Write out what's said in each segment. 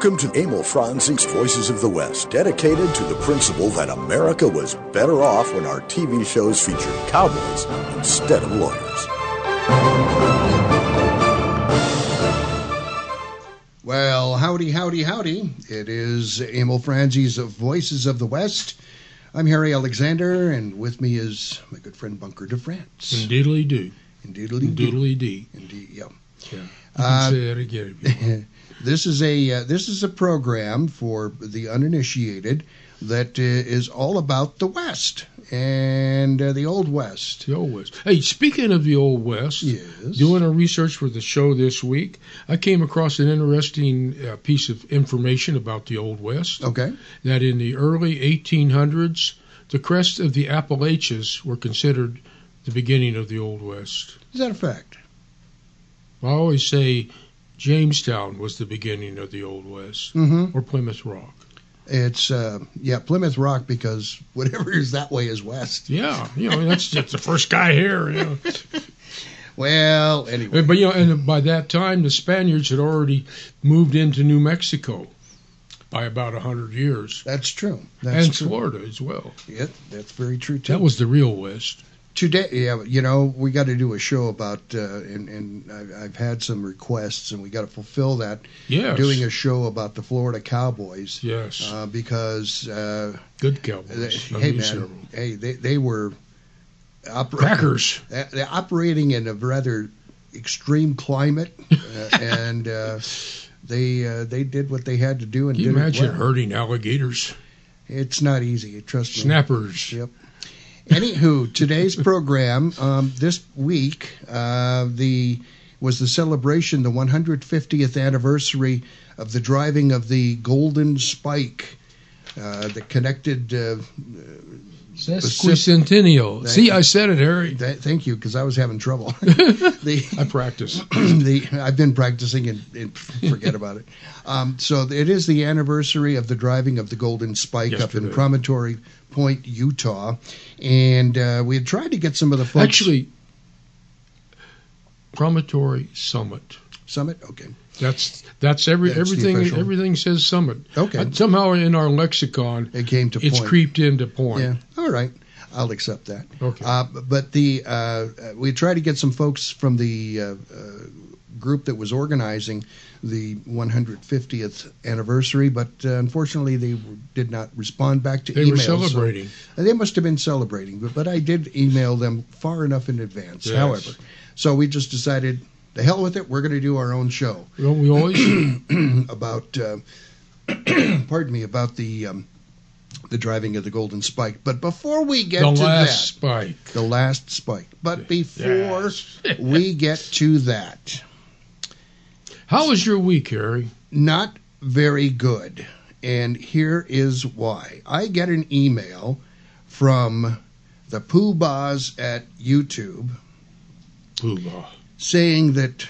Welcome to Emil Franzi's Voices of the West, dedicated to the principle that America was better off when our TV shows featured cowboys instead of lawyers. Well, howdy, howdy, howdy. It is Emil Franzi's Voices of the West. I'm Harry Alexander, and with me is my good friend Bunker DeFrance. Indeedly do. Indeedly do. Doodly dee. Indeed, yeah. Yeah. You Uh, can say that again if you want. This is a uh, this is a program for the uninitiated that uh, is all about the West and uh, the Old West. The Old West. Hey, speaking of the Old West, Yes. doing a research for the show this week, I came across an interesting uh, piece of information about the Old West. Okay. That in the early 1800s, the crest of the Appalachians were considered the beginning of the Old West. Is that a fact? I always say Jamestown was the beginning of the Old West, Mm-hmm. or Plymouth Rock. It's uh, yeah Plymouth Rock because whatever is that way is west. Yeah, you know that's just the first guy here. You know. Well, anyway. But you know, and by that time, the Spaniards had already moved into New Mexico by about a hundred years, That's true. That's and true. Florida as well. Yeah, that's very true too. That was the real West. Today. Yeah, you know, we got to do a show about, uh, and and I- I've had some requests, and we got to fulfill that. Yes, Doing a show about the Florida Cowboys yes, uh, because, uh, good Cowboys. I hey man, several. hey, they they were oper- crackers. They're operating in a rather extreme climate, uh, and uh, they uh, they did what they had to do and Can you imagine well. herding alligators, It's not easy. Trust me. snappers? Yep. Anywho, today's program um, this week uh, the was the celebration, the 150th anniversary of the driving of the Golden Spike uh, that connected. Uh, Sesquicentennial. See. I said it, Harry. th- thank you, because I was having trouble. the, I practice. the I've been practicing and, and forget about it. Um, so it is the anniversary of the driving of the Golden Spike up in. Promontory Point, Utah, and uh, we had tried to get some of the folks. Actually, Promontory Summit. Summit. Okay. That's that's every That's everything everything says Summit. Okay. Uh, somehow in our lexicon, It came to it's point. creeped into point. Yeah. All right. I'll accept that. Okay. Uh, but the uh, we tried to get some folks from the uh, uh, group that was organizing the 150th anniversary, but uh, unfortunately they did not respond back to they emails. were so- celebrating. They must have been celebrating, but, but I did email them far enough in advance. Yes. However, so we just decided, the hell with it, we're going to do our own show Don't we always? about, uh, pardon me, about the um, the driving of the Golden Spike. But before we get the to last spike. the last spike. But before Yes. we get to that, How was your week, Harry? not very good. And here is why. I get an email from the Pooh Bahs at YouTube Poobah. saying that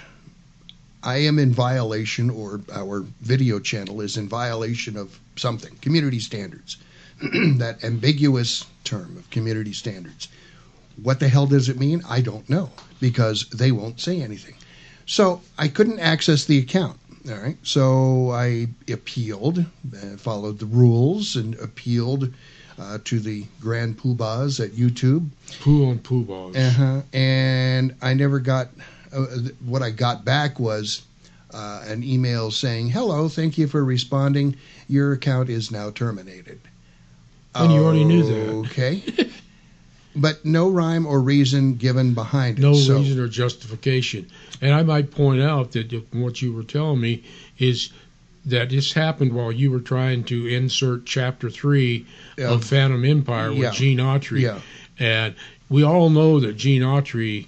I am in violation, or our video channel is in violation of something, community standards. that ambiguous term of community standards. What the hell does it mean? I don't know because they won't say anything. So I couldn't access the account. All right. So I appealed, uh, followed the rules, and appealed uh, to the Grand Poobahs at YouTube. Pooh on Poobahs. Uh-huh. And I never got uh, what I got back was uh, an email saying, "Hello, thank you for responding. Your account is now terminated." And you already knew that. Okay. but no rhyme or reason given behind it. no so, reason or justification. And I might point out that what you were telling me is that this happened while you were trying to insert chapter three Yeah. of Phantom Empire with Yeah. Gene Autry. Yeah. And we all know that Gene Autry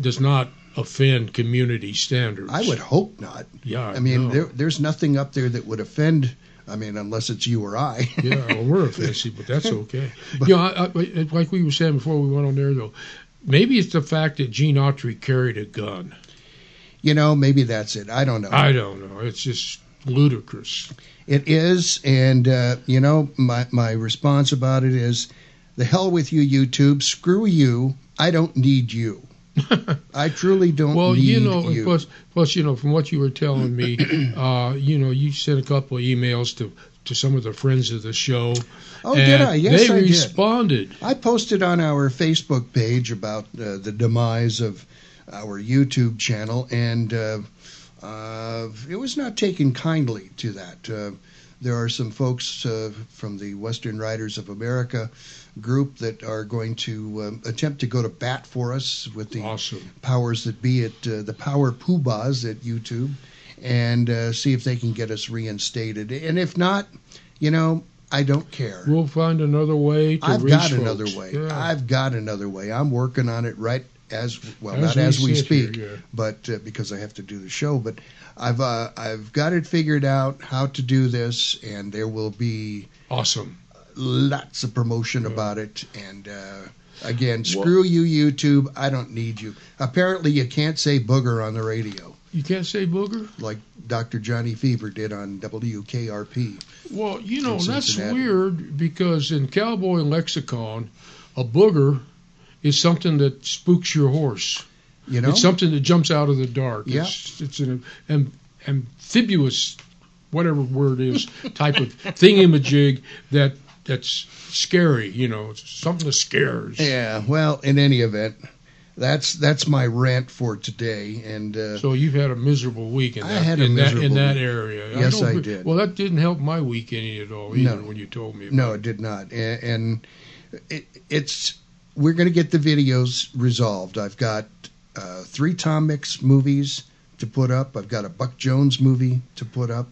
does not offend community standards. I would hope not. Yeah. I mean, no. there, there's nothing up there that would offend. I mean, unless it's you or I. yeah, well, we're a offensive, but that's okay. you know, I, I, like we were saying before we went on there, though, maybe it's the fact that Gene Autry carried a gun. you know, maybe that's it. I don't know. I don't know. It's just ludicrous. It is, and uh, you know, my my response about it is, the hell with you, YouTube. Screw you. I don't need you. I truly don't. Well, you know, you. plus, plus, you know, from what you were telling me, uh, you know, you sent a couple of emails to to some of the friends of the show. oh, and did I? Yes, they I did. responded. I posted on our Facebook page about uh, the demise of our YouTube channel, and uh, uh, it was not taken kindly to that. Uh, there are some folks uh, from the Western Writers of America group that are going to um, attempt to go to bat for us with the Awesome. powers that be at uh, the power poobahs at YouTube and uh, see if they can get us reinstated. And if not, you know, I don't care. We'll find another way to I've reach got folks. another way. Yeah. I've got another way. I'm working on it right as well, As not we as we speak, here, yeah. but uh, because I have to do the show. But I've uh, I've got it figured out how to do this, and there will be Awesome. Lots of promotion Yeah. about it. And uh, again, screw you, YouTube. I don't need you. Apparently, you can't say booger on the radio You can't say booger? like Dr. Johnny Fever did on WKRP. Well, you know, that's weird because in cowboy lexicon, a booger is something that spooks your horse. You know, It's something that jumps out of the dark. Yeah. It's, it's an am, amphibious, whatever word is, type of thingamajig that that's scary. You know, something that scares. Yeah, well, in any event, that's that's my rant for today. And uh, So you've had a miserable week in I that had a in that in miserable that week. area. Yes, don't I did. Well, that didn't help my week any at all either No. when you told me. About no, it did not. And, and it, it's we're going to get the videos resolved. I've got uh, three Tom Mix movies to put up. I've got a Buck Jones movie to put up.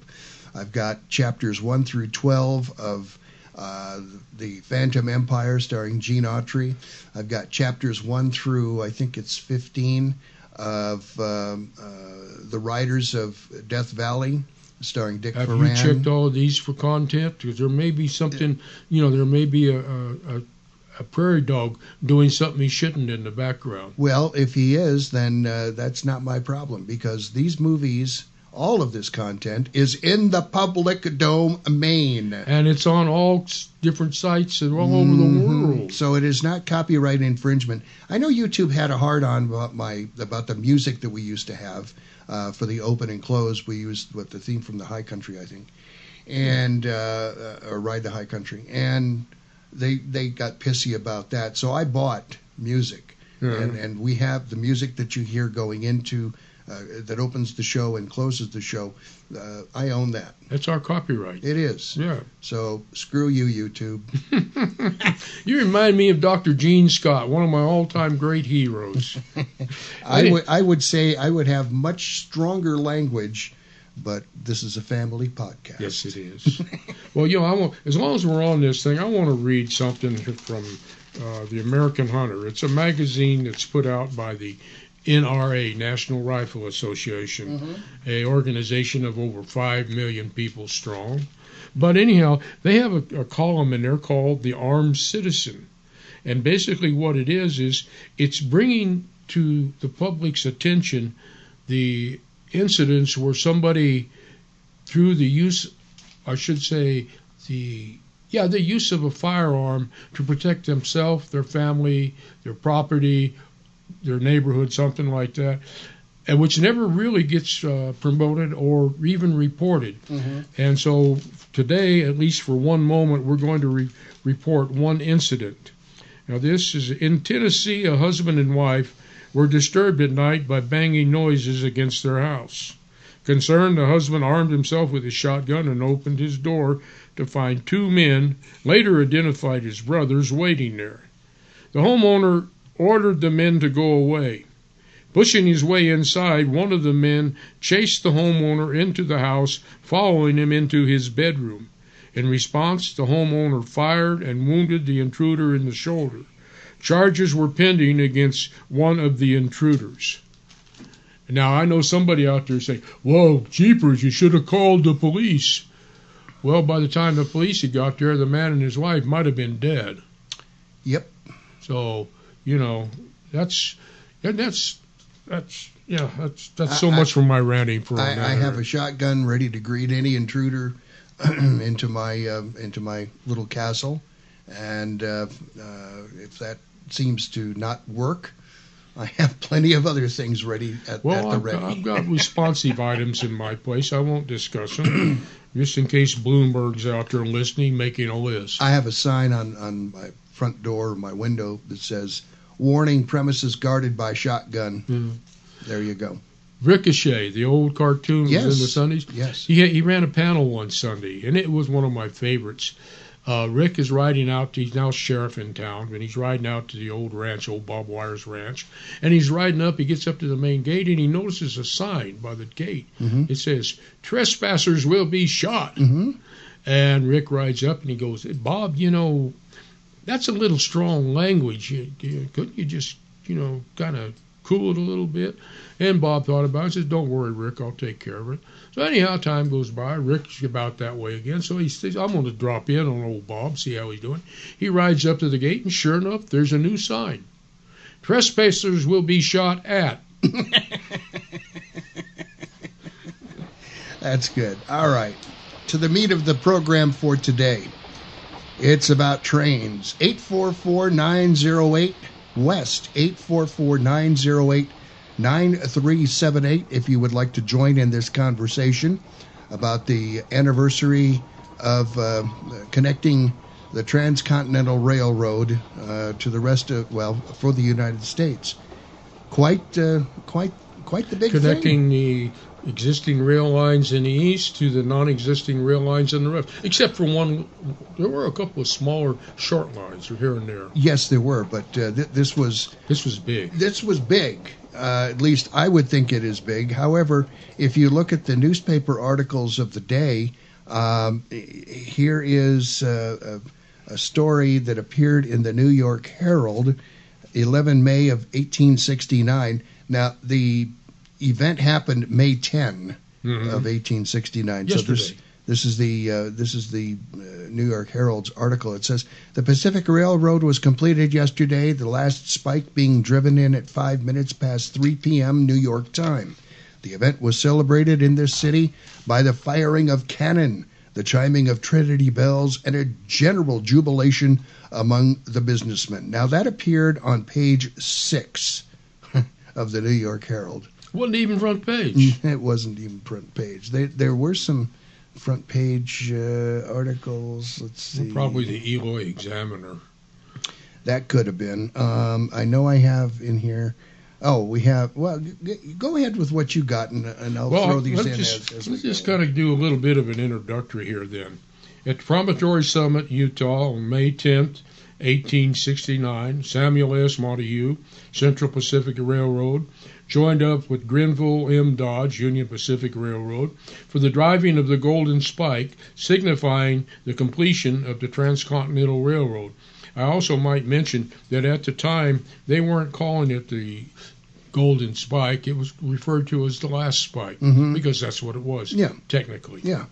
I've got chapters one through twelve of. Uh, the Phantom Empire, starring Gene Autry. I've got chapters one through I think it's fifteen of um, uh, the Riders of Death Valley, starring Dick Have Foran. you checked all of these for content? Because there may be something, you know, there may be a, a, a, a prairie dog doing something he shouldn't in the background. Well, if he is, then uh, that's not my problem because these movies, all of this content, is in the public domain. And it's on all different sites and all over the Mhm. world. So it is not copyright infringement. I know YouTube had a hard on about my about the music that we used to have uh, for the open and close. We used what the theme from the High Country, I think, and uh, uh, or Ride the High Country, and they they got pissy about that. So I bought music, Yeah. and and we have the music that you hear going into. Uh, that opens the show and closes the show. Uh, I own that. That's our copyright. It is. Yeah. So screw you, YouTube. you remind me of Dr. Gene Scott, one of my all-time great heroes. I would I would say I would have much stronger language, but this is a family podcast. Yes, it is. well, you know, I want, as long as we're on this thing, I want to read something from uh, the American Hunter. It's a magazine that's put out by the NRA, National Rifle Association, mm-hmm. a organization of over five million people strong. But anyhow, they have a, a column in there called "The Armed Citizen," and basically what it is is it's bringing to the public's attention the incidents where somebody through the use, I should say, the yeah, the use of a firearm to protect themselves, their family, their property, their neighborhood, something like that, and which never really gets uh, promoted or even reported. Mhm. And so today, at least for one moment, we're going to re- report one incident. Now, this is in Tennessee. A husband and wife were disturbed at night by banging noises against their house. Concerned, the husband armed himself with his shotgun and opened his door to find two men, later identified as brothers, waiting there. The homeowner ordered the men to go away. Pushing his way inside, one of the men chased the homeowner into the house, following him into his bedroom. In response, the homeowner fired and wounded the intruder in the shoulder. Charges were pending against one of the intruders. Now, I know somebody out there saying, Whoa, jeepers, you should have called the police. Well, by the time the police had got there, the man and his wife might have been dead. Yep. So, you know, that's that's that's yeah, that's that's so I- much for my ranting for I, I have a shotgun ready to greet any intruder into my um, into my little castle, and uh, uh, if that seems to not work, I have plenty of other things ready at, Well, at the I've, ready. got- I've got responsive items in my place. I won't discuss them, just in case Bloomberg's out there listening, making a list. I have a sign on, on my front door, my window that says, "Warning: Premises guarded by shotgun." Mhm. There you go. Rick O'Shay, the old cartoon was in the Sundays. Yes. He he ran a panel one Sunday, and it was one of my favorites. Uh, Rick is riding out. He's now sheriff in town, and he's riding out to the old ranch, old Bob Wires ranch. And he's riding up. He gets up to the main gate, and he notices a sign by the gate. Mhm. It says, "Trespassers will be shot." hmm And Rick rides up, and he goes, "Bob, you know, that's a little strong language. You, you, couldn't you just, you know, kind of cool it a little bit?" And Bob thought about it. and says, "Don't worry, Rick. I'll take care of it." So anyhow, time goes by. Rick's about that way again. So he says, "I'm going to drop in on old Bob, see how he's doing." He rides up to the gate, and sure enough, there's a new sign: "Trespassers will be shot at." That's good. All right. To the meat of the program for today. It's about trains. 844 908 West. 844 908 9378. If you would like to join in this conversation about the anniversary of uh, connecting the Transcontinental Railroad uh, to the rest of, well, for the United States. Quite, uh, quite, quite the big thing. connecting the existing rail lines in the east to the non-existing rail lines in the west, except for one. There were a couple of smaller short lines here and there. Yes, there were, but uh, th- this was This was big. this was big. Uh, at least I would think it is big. However, if you look at the newspaper articles of the day, um, here is uh, a, a story that appeared in the New York Herald, 11 May of 1869. Now the event happened May 10 Mhm. of 1869. So this Yesterday. this is the uh, this is the uh, New York Herald's article. It says the Pacific Railroad was completed yesterday. The last spike being driven in at five minutes past 3 p.m. New York time. The event was celebrated in this city by the firing of cannon, the chiming of Trinity bells, and a general jubilation among the businessmen. Now that appeared on page six of the New York Herald. Wasn't even front page. It wasn't even front page. There, there were some front page uh, articles. Let's see. Probably the Eloy Examiner. that could have been. Um, I know I have in here. Oh, we have. Well, g- go ahead with what you got, and, and I'll Well, throw these let's in just, as, as let's just kind of do a little bit of an introductory here then. At Promontory Summit, Utah, on May 10th, 1869, Samuel S. Montague, Central Pacific Railroad, joined up with Grenville M. Dodge, Union Pacific Railroad, for the driving of the Golden Spike, signifying the completion of the Transcontinental Railroad. I also might mention that at the time, they weren't calling it the Golden Spike, it was referred to as the last spike Mhm. because that's what it was. Yeah. technically. Yeah,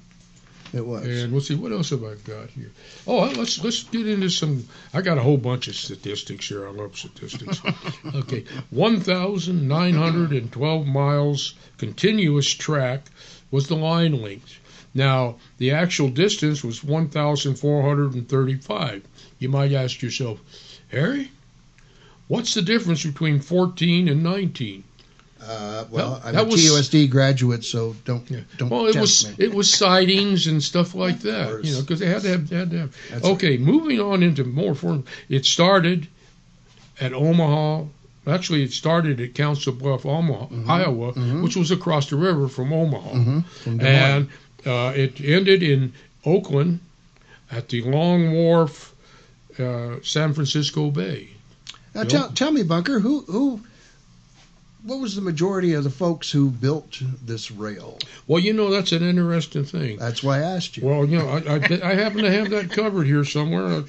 it was. And let's see, what else have I got here? Oh, let's let's get into some. I got a whole bunch of statistics here. I love statistics. okay, one thousand nine hundred and twelve miles continuous track was the line length. Now, the actual distance was one thousand four hundred and thirty-five. You might ask yourself, Harry, what's the difference between fourteen and nineteen? Uh, well, That- I'm that a was- TUSD graduate, so don't Yeah. don't Well, it was me. it was sightings and stuff like that, you know, because they had to have had to have. That's okay, moving on into more form. It started at Omaha. Actually, it started at Council Bluff, Omaha, Mhm. Iowa, Mhm. which was across the river from Omaha, hmm From and uh, it ended in Oakland at the Long Wharf, uh, San Francisco Bay. Now tell tell me, Bunker, who who what was the majority of the folks who built this rail? Well, you know, that's an interesting thing. That's why I asked you. Well, you know, I, I, I happen to have that covered here somewhere.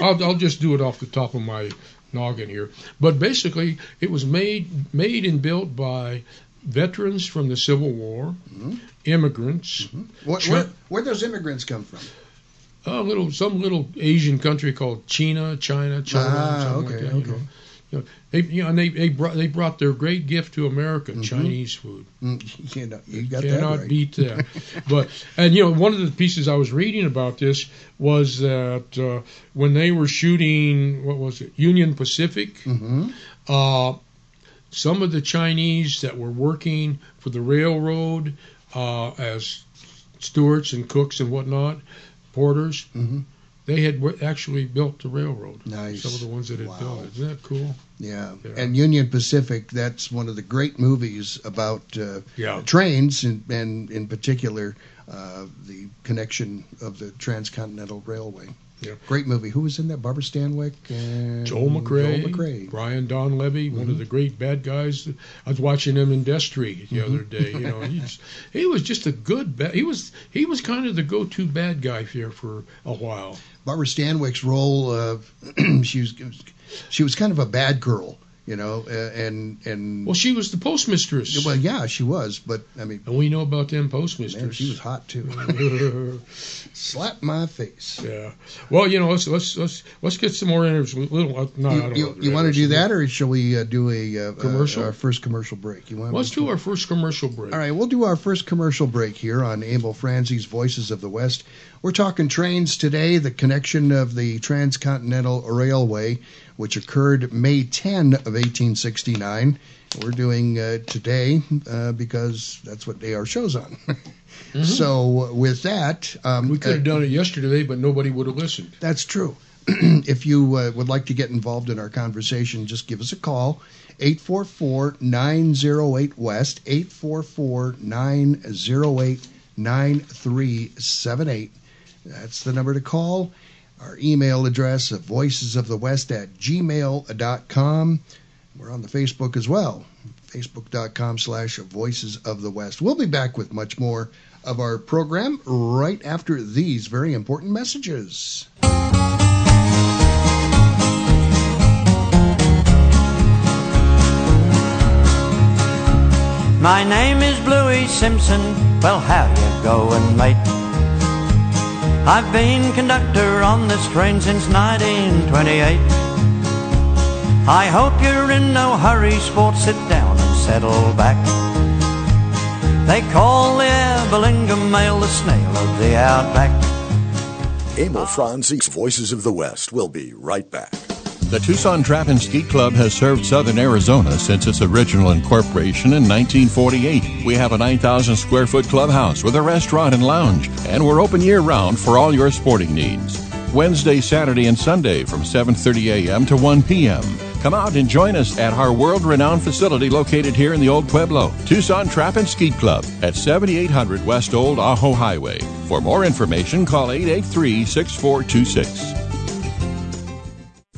I'll, I'll just do it off the top of my noggin here. But basically, it was made made and built by veterans from the Civil War, Mhm. immigrants, what, Sure. where where those immigrants come from? a little some little Asian country called China, China, China, Ah, okay, like that. You okay. know. You know, they, you know, and they, they brought they brought their great gift to America, Mhm. Chinese food. Mm, you know, you got that cannot right. beat that. but and you know, one of the pieces I was reading about this was that uh, when they were shooting, what was it, Union Pacific, hmm uh, some of the Chinese that were working for the railroad uh, as stewards and cooks and whatnot, porters, hmm they had w- actually built the railroad. Nice. Some of the ones that had Wow. built it. Isn't that cool? Yeah. Yeah. and Union Pacific. That's one of the great movies about uh, Yeah. trains, and, and in particular uh, the connection of the transcontinental railway. Yeah. Great movie. Who was in that? Barbara Stanwyck and Joel McCrea, Joel McCrea. Brian Donlevy, one of the great bad guys. I was watching him in Destry the other day. You know, he's, he was just a good. Ba- he was he was kind of the go-to bad guy here for a while. Barbara Stanwyck's role. Uh, she was she was kind of a bad girl, you know, uh, and and Well, she was the postmistress, well, yeah, she was. But I mean, and we know about them man, postmistresses. she was hot too. Slap my face. yeah. Well, you know, let's let's let's let's get some more interviews. Little, uh, no, I You, don't you, you want to do that, or shall we uh, do a uh, Commercial? Uh, our first commercial break. You want? Let's do our first commercial break. All right, we'll do our first commercial break here on Emil Franzi's Voices of the West. We're talking trains today, the connection of the Transcontinental Railway, which occurred May 10 of 1869. We're doing uh, today uh, because that's what day our show's on. So with that, um, We could have uh, done it yesterday, but nobody would have listened. that's true. if you uh, would like to get involved in our conversation, just give us a call. 844-908-WEST, 844-908-9378. That's the number to call. Our email address of voicesofthewest at gmail.com. We're on the Facebook as well, facebook.com slash voices of the west. We'll be back with much more of our program right after these very important messages. My name is Bluey Simpson. Well, how you going, mate? I've been conductor on this train since 1928. I hope you're in no hurry, sport. Sit down and settle back. They call the Aberlingham mail the snail of the outback. Emil Franzi's Voices of the West. We'll be right back. The Tucson Trap and Skeet Club has served southern Arizona since its original incorporation in 1948. We have a 9,000 square foot clubhouse with a restaurant and lounge, and we're open year round for all your sporting needs. Wednesday, Saturday, and Sunday from 7:30 a.m. to 1 p.m. Come out and join us at our world-renowned facility located here in the Old Pueblo, Tucson Trap and Skeet Club at 7800 West Old Ajo Highway. For more information, call 883-6426.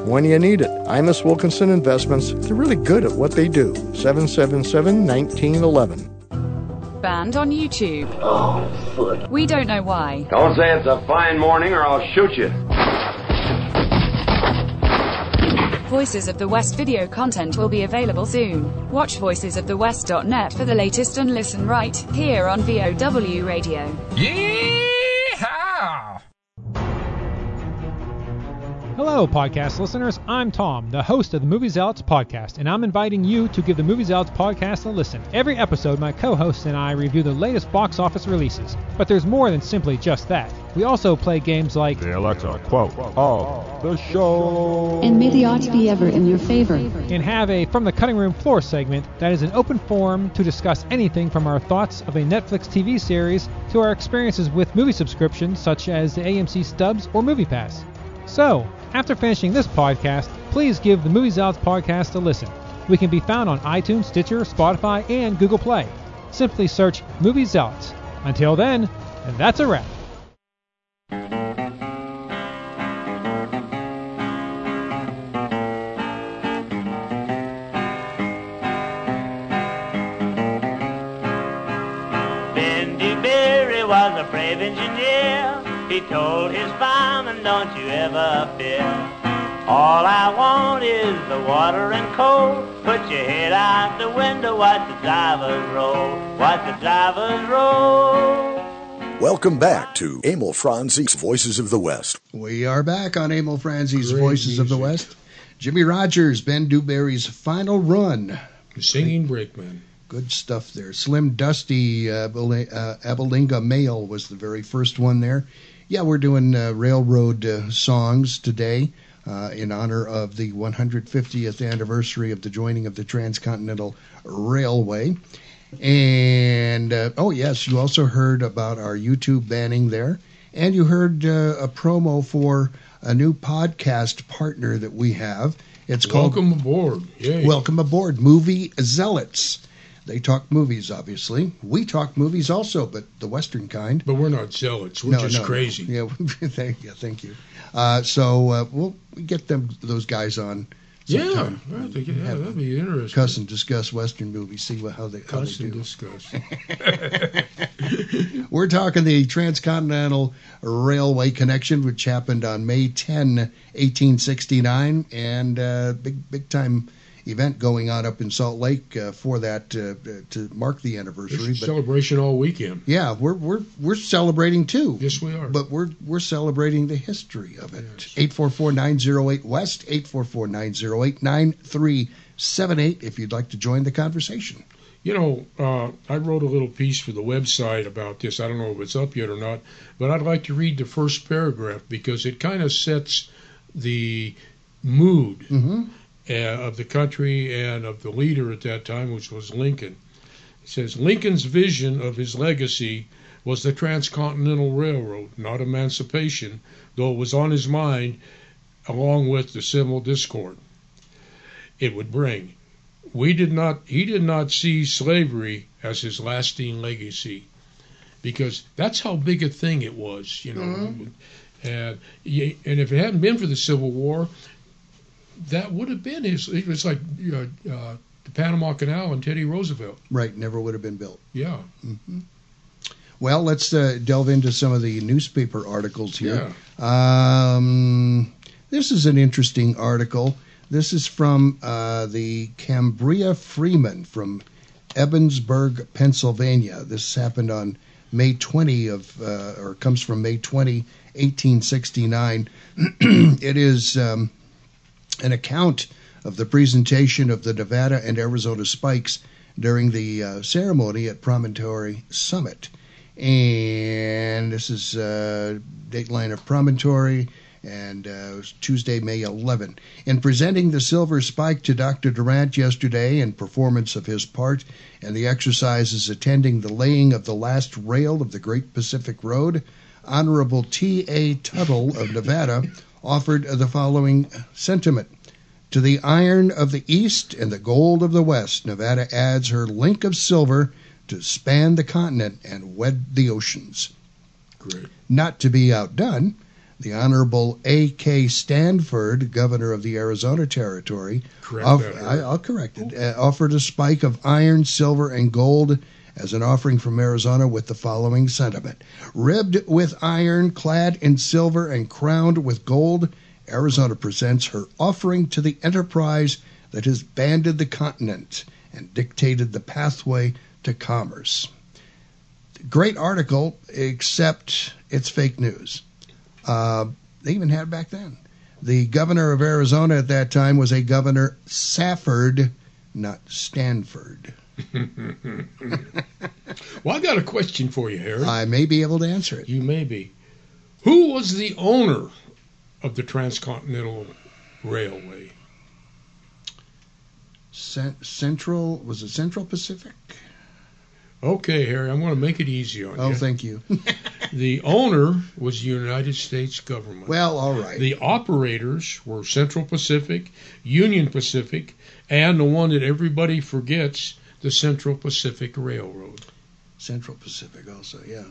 when you need it. Imus Wilkinson Investments, they're really good at what they do. 777 1911. Banned on YouTube. Oh, foot. We don't know why. Don't say it's a fine morning or I'll shoot you. Voices of the West video content will be available soon. Watch voicesofthewest.net for the latest and listen right here on VOW Radio. Hello, podcast listeners. I'm Tom, the host of the Movie Zealots podcast, and I'm inviting you to give the Movie Zealots podcast a listen. Every episode, my co hosts and I review the latest box office releases. But there's more than simply just that. We also play games like The Alexa quote of the show. And may the odds be ever in your favor. and have a From the Cutting Room Floor segment that is an open forum to discuss anything from our thoughts of a Netflix TV series to our experiences with movie subscriptions such as the AMC Stubs or MoviePass. So, after finishing this podcast, please give the Movie Zealots podcast a listen. We can be found on iTunes, Stitcher, Spotify, and Google Play. Simply search Movie Zealots. Until then, and that's a wrap. Ben Dewberry was a brave engineer. He told his fireman, don't you ever fear. All I want is the water and coal. Put your head out the window, watch the drivers roll. Watch the drivers roll. Welcome back to Emil Franzi's Voices of the West. We are back on Emil Franzi's Great Voices of the. West. Jimmie Rodgers, Ben Dewberry's final run. The Singing Brakeman. Good stuff there. Slim Dusty uh, Abel- uh, Abelinga Mail was the very first one there. Yeah, we're doing uh, railroad uh, songs today uh, in honor of the 150th anniversary of the joining of the Transcontinental Railway. And uh, oh, yes, you also heard about our YouTube banning there. And you heard uh, a promo for a new podcast partner that we have. It's called Welcome aboard. Yay. Welcome aboard, Movie Zealots. They talk movies, obviously. We talk movies also, but the Western kind. But we're not zealots. We're No, just no, no. crazy. Yeah, thank you, thank you. Uh, so uh, we'll get them those guys on. Yeah. I think, yeah, that'd be interesting. Cuss and discuss Western movies. See what, how they how Cuss they and do. discuss. We're talking the Transcontinental Railway connection, which happened on May 10, 1869, and uh, big big time event going on up in Salt Lake uh, for that uh, to mark the anniversary. But celebration all weekend. yeah, we're we're we're celebrating too. Yes, we are. But we're we're celebrating the history of it. Eight four four nine zero eight West. Eight four four nine zero eight nine three seven eight. If you'd like to join the conversation. You know, uh, I wrote a little piece for the website about this. I don't know if it's up yet or not, but I'd like to read the first paragraph because it kind of sets the mood Mm-hmm. Uh, of the country and of the leader at that time, which was Lincoln. It says Lincoln's vision of his legacy was the Transcontinental Railroad, not emancipation, though it was on his mind along with the civil discord it would bring. We did not he did not see slavery as his lasting legacy because that's how big a thing it was, you know. Mhm. And and if it hadn't been for the Civil War, that would have been his. It was like uh, uh, the Panama Canal and Teddy Roosevelt. Right, never would have been built. Yeah. hmm Well, let's uh, delve into some of the newspaper articles here. Um, this is an interesting article. This is from uh, the Cambria Freeman from Ebensburg, Pennsylvania. This happened on May 20 of, uh, or comes from May 20, 1869. it is um, an account of the presentation of the Nevada and Arizona Spikes during the uh, ceremony at Promontory Summit. And this is uh, dateline of Promontory and uh, Tuesday, May 11. In presenting the silver spike to Dr. Durant yesterday in performance of his part and the exercises attending the laying of the last rail of the Great Pacific Road, Honorable T.A. Tuttle of Nevada offered the following sentiment. To the iron of the East and the gold of the West, Nevada adds her link of silver to span the continent and wed the oceans. Great. Not to be outdone, the Honorable A.K. Stanford, governor of the Arizona Territory, Correct off- I, I'll correct it, uh, offered a spike of iron, silver, and gold as an offering from Arizona with the following sentiment Ribbed with iron, clad in silver, and crowned with gold, Arizona presents her offering to the enterprise that has banded the continent and dictated the pathway to commerce. Great article, except it's fake news. Uh, they even had back then. The governor of Arizona at that time was a governor Safford, not Stanford. well, I got a question for you, Harry. I may be able to answer it. You may be. Who was the owner of the Transcontinental Railway? Cent- Central was it Central Pacific? Okay, Harry, I'm going to make it easy on Oh, you. thank you. The owner was the United States government. well, all right. The operators were Central Pacific, Union Pacific, and the one that everybody forgets, the Central Pacific Railroad. Central Pacific also, yeah.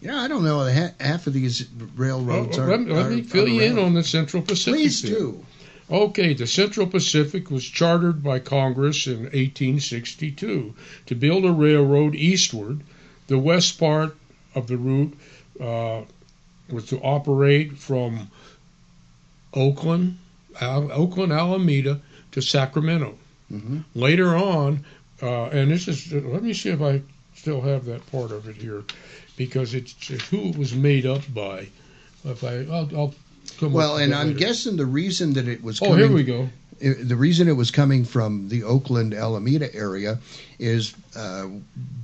Yeah, I don't know. Ha- Half of these railroads Oh, are. let me, let me are- fill are you in on the Central Pacific. Please then. do. Okay, the Central Pacific was chartered by Congress in 1862 to build a railroad eastward. The west part of the route uh, was to operate from Oakland, Al- Oakland, Alameda to Sacramento. hmm Later on, uh, and this is, let me see if I still have that part of it here, because it's who it was made up by. If I, I'll, I'll come Well, and I'm later. guessing the reason that it was Oh, coming, here we go. the reason it was coming from the Oakland Alameda area is uh,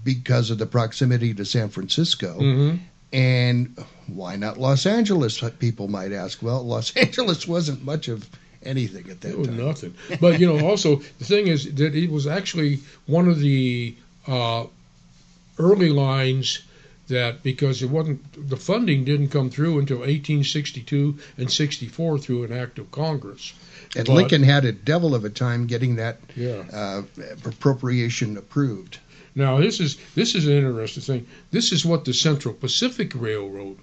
because of the proximity to San Francisco. hmm And why not Los Angeles? People might ask. Well, Los Angeles wasn't much of anything at that was time. nothing. But you know, also the thing is that it was actually one of the uh, early lines that because it wasn't the funding didn't come through until 1862 and 64 through an act of Congress. And But- Lincoln had a devil of a time getting that Yeah. uh, appropriation approved. Now this is this is an interesting thing. This is what the Central Pacific Railroad.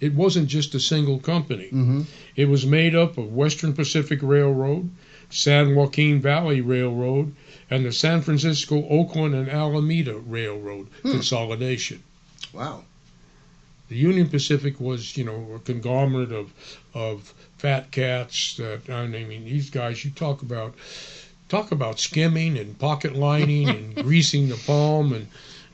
It wasn't just a single company. hmm It was made up of Western Pacific Railroad, San Joaquin Valley Railroad, and the San Francisco, Oakland, and Alameda Railroad Hmm. consolidation. Wow. The Union Pacific was, you know, a conglomerate of of fat cats. That I mean, these guys. You talk about talk about skimming and pocket lining and greasing the palm and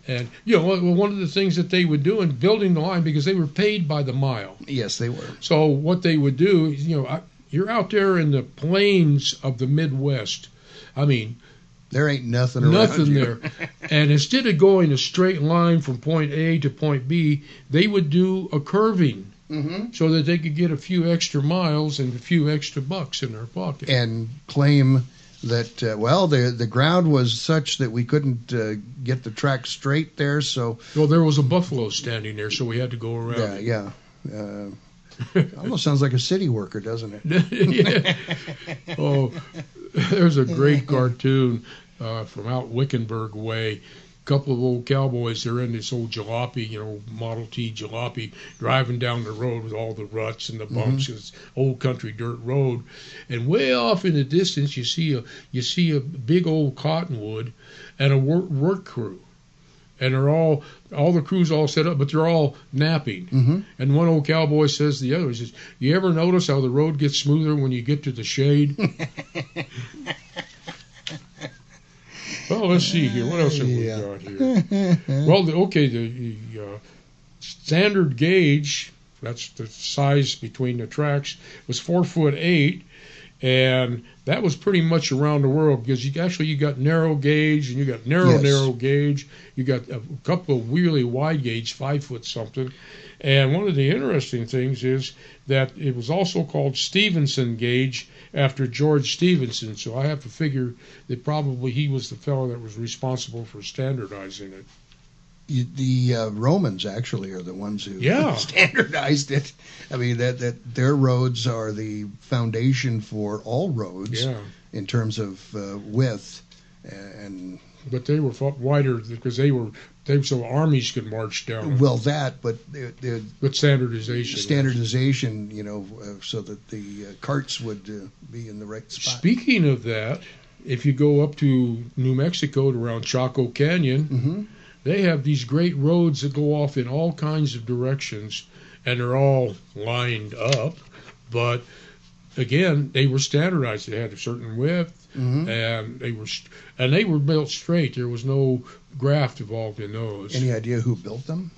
and you know one of the things that they would do in building the line because they were paid by the mile. Yes, they were. So what they would do, you know, you're out there in the plains of the Midwest. I mean, There ain't nothing around nothing you. there. and instead of going a straight line from point A to point B, they would do a curving hmm so that they could get a few extra miles and a few extra bucks in their pocket. And claim that uh, well, the the ground was such that we couldn't uh, get the track straight there. So well, there was a buffalo standing there, so we had to go around. yeah, yeah. Uh, almost sounds like a city worker, doesn't it? yeah. Oh, there's a great cartoon uh, from out Wickenburg way. Couple of old cowboys, they're in this old jalopy, you know, Model T jalopy, driving down the road with all the ruts and the bumps. It's old country dirt road, and way off in the distance, you see a you see a big old cottonwood and a work, work crew, and they're all all the crews all set up, but they're all napping. Mm-hmm. And one old cowboy says to the other, he says, "You ever notice how the road gets smoother when you get to the shade?" well, let's see here. What else have we got here? well, the, okay, the, the uh, standard gauge, that's the size between the tracks, was four foot eight, and that was pretty much around the world because you actually you got narrow gauge and you got narrow Yes. narrow gauge, you got a couple of really wide gauge, five foot something, and one of the interesting things is that it was also called Stephenson gauge after George Stephenson. So I have to figure that probably he was the fellow that was responsible for standardizing it. The uh, Romans actually are the ones who Yeah. standardized it. I mean that that their roads are the foundation for all roads Yeah. in terms of uh, width and But they were wider because they were they so armies could march down. well that, but the, the With standardization. standardization, you know, uh, so that the uh, carts would uh, be in the right spot. Speaking of that, if you go up to New Mexico to around Chaco Canyon, hmm they have these great roads that go off in all kinds of directions, and they're all lined up. But again, they were standardized. They had a certain width, hmm and they were st- and they were built straight. There was no graft involved in those. Any idea who built them?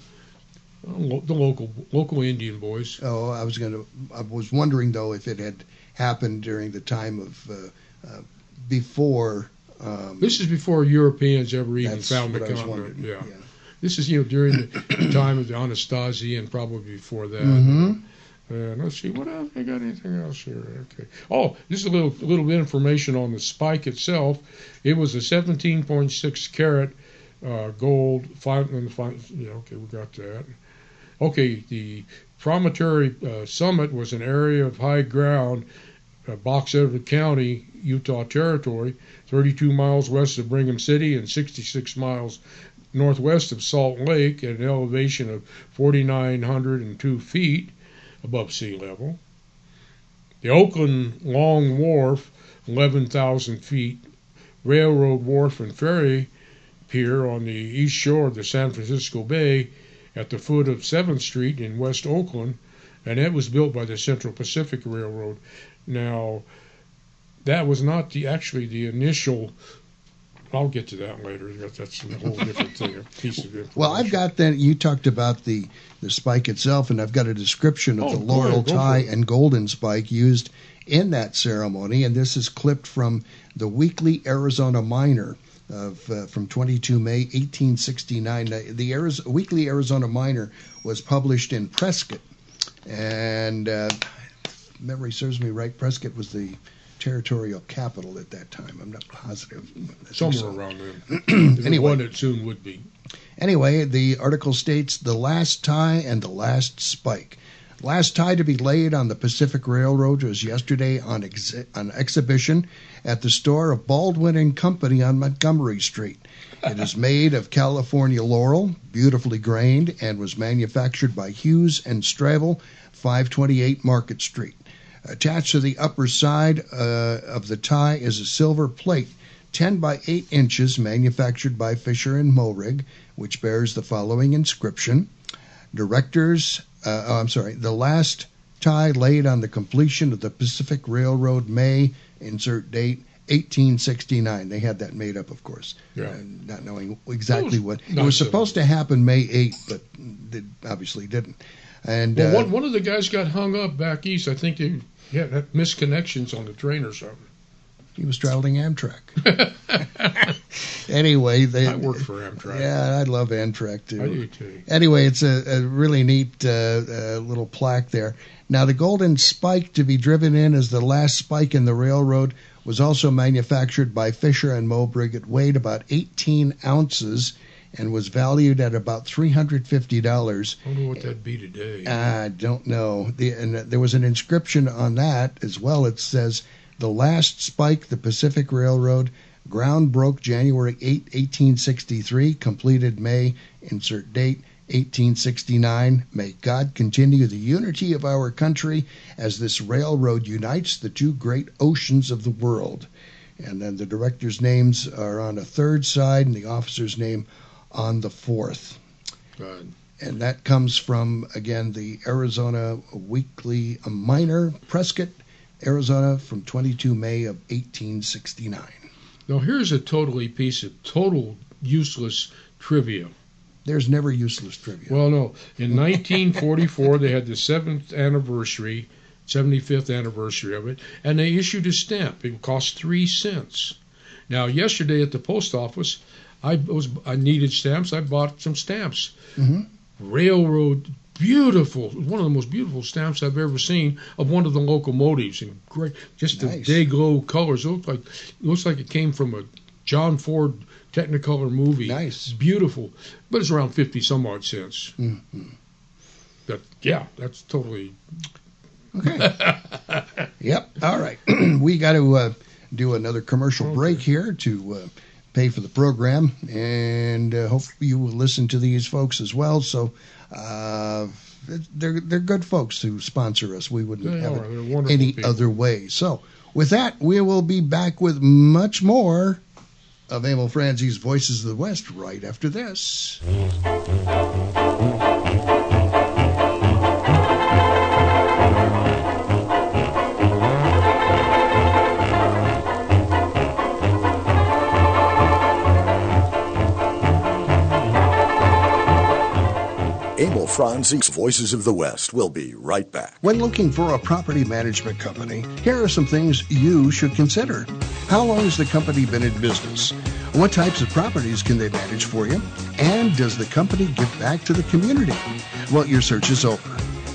The local local Indian boys. Oh, I was going to. I was wondering though if it had happened during the time of uh, uh, before. Um, This is before Europeans ever even found the what I was continent. wondering. Yeah. This is you know during the time of the Anasazi and probably before that. Mhm. And let's see what else. I got anything else here? Okay. Oh, this is a little little bit of information on the spike itself. It was a 17.6 carat uh, gold. Five, and five, yeah, okay, we got that. Okay, the promontory uh, summit was an area of high ground uh, Box Elder County, Utah Territory, 32 miles west of Brigham City and 66 miles northwest of Salt Lake at an elevation of 4,902 feet above sea level. The Oakland Long Wharf, 11,000 feet, railroad wharf and ferry pier on the east shore of the San Francisco Bay at the foot of 7th Street in West Oakland, and it was built by the Central Pacific Railroad. Now, that was not the actually the initial. I'll get to that later. That's a whole different thing, piece of information. Well, I've got that. You talked about the the spike itself, and I've got a description of Oh, the laurel ahead, tie and golden spike used in that ceremony, and this is clipped from the Weekly Arizona Miner of uh, from 22 May 1869. The Ariz- Weekly Arizona Miner was published in Prescott, and uh, memory serves me right. Prescott was the territorial capital at that time. I'm not positive. Somewhere so. around there. Anyway. one it soon would be. Anyway, the article states the last tie and the last spike. Last tie to be laid on the Pacific Railroad was yesterday on, ex- on exhibition at the store of Baldwin and Company on Montgomery Street. It is made of California laurel, beautifully grained, and was manufactured by Hughes and Stravel, 528 Market Street. Attached to the upper side uh, of the tie is a silver plate, 10 by 8 inches, manufactured by Fisher and Mohrig, which bears the following inscription: Directors, uh, oh, I'm sorry, the last tie laid on the completion of the Pacific Railroad, May insert date 1869. They had that made up, of course, Yeah. uh, not knowing exactly what it was supposed to happen May 8th, but it obviously didn't. And Well, uh, one, one of the guys got hung up back east. I think they had misconnections on the train or something. he was traveling Amtrak. anyway, they I worked for Amtrak. Yeah, I love Amtrak too. I do too. Anyway, it's a, a really neat uh, uh, little plaque there. Now, the golden spike to be driven in as the last spike in the railroad was also manufactured by Fisher and Mohrig. It weighed about 18 ounces and was valued at about $350. I wonder what that'd be today. I don't know. The, and there was an inscription on that as well. It says, "The last spike, the Pacific Railroad, ground broke January 8, 1863, completed May, insert date, 1869. May God continue the unity of our country as this railroad unites the two great oceans of the world." And then the directors' names are on a third side, and the officer's name on the fourth God. and that comes from again the Arizona Weekly Miner, Prescott, Arizona, from 22 May of 1869. Now here's a totally piece of total useless trivia. There's never useless trivia. Well, no. In 1944, they had the seventh anniversary, 75th anniversary of it, and they issued a stamp. It cost three cents. Now, yesterday at the post office, I was I needed stamps. I bought some stamps. Mhm. Railroad, beautiful, one of the most beautiful stamps I've ever seen of one of the locomotives, and great, just the Nice. day glow colors. It looks like it looks like it came from a John Ford Technicolor movie. Nice. beautiful, but it's around fifty some odd cents. Mhm. That yeah, that's totally. Okay. yep. All right. we got to uh, do another commercial break here to uh, pay for the program, and uh, hope you will listen to these folks as well. So. Uh, they're they're good folks who sponsor us. We wouldn't They have are. it any people. other way. So, with that, we will be back with much more of Emil Franzi's Voices of the West right after this. Franzi's Voices of the West We'll be right back. When looking for a property management company, here are some things you should consider. How long has the company been in business? What types of properties can they manage for you? And does the company give back to the community? Well, your search is over.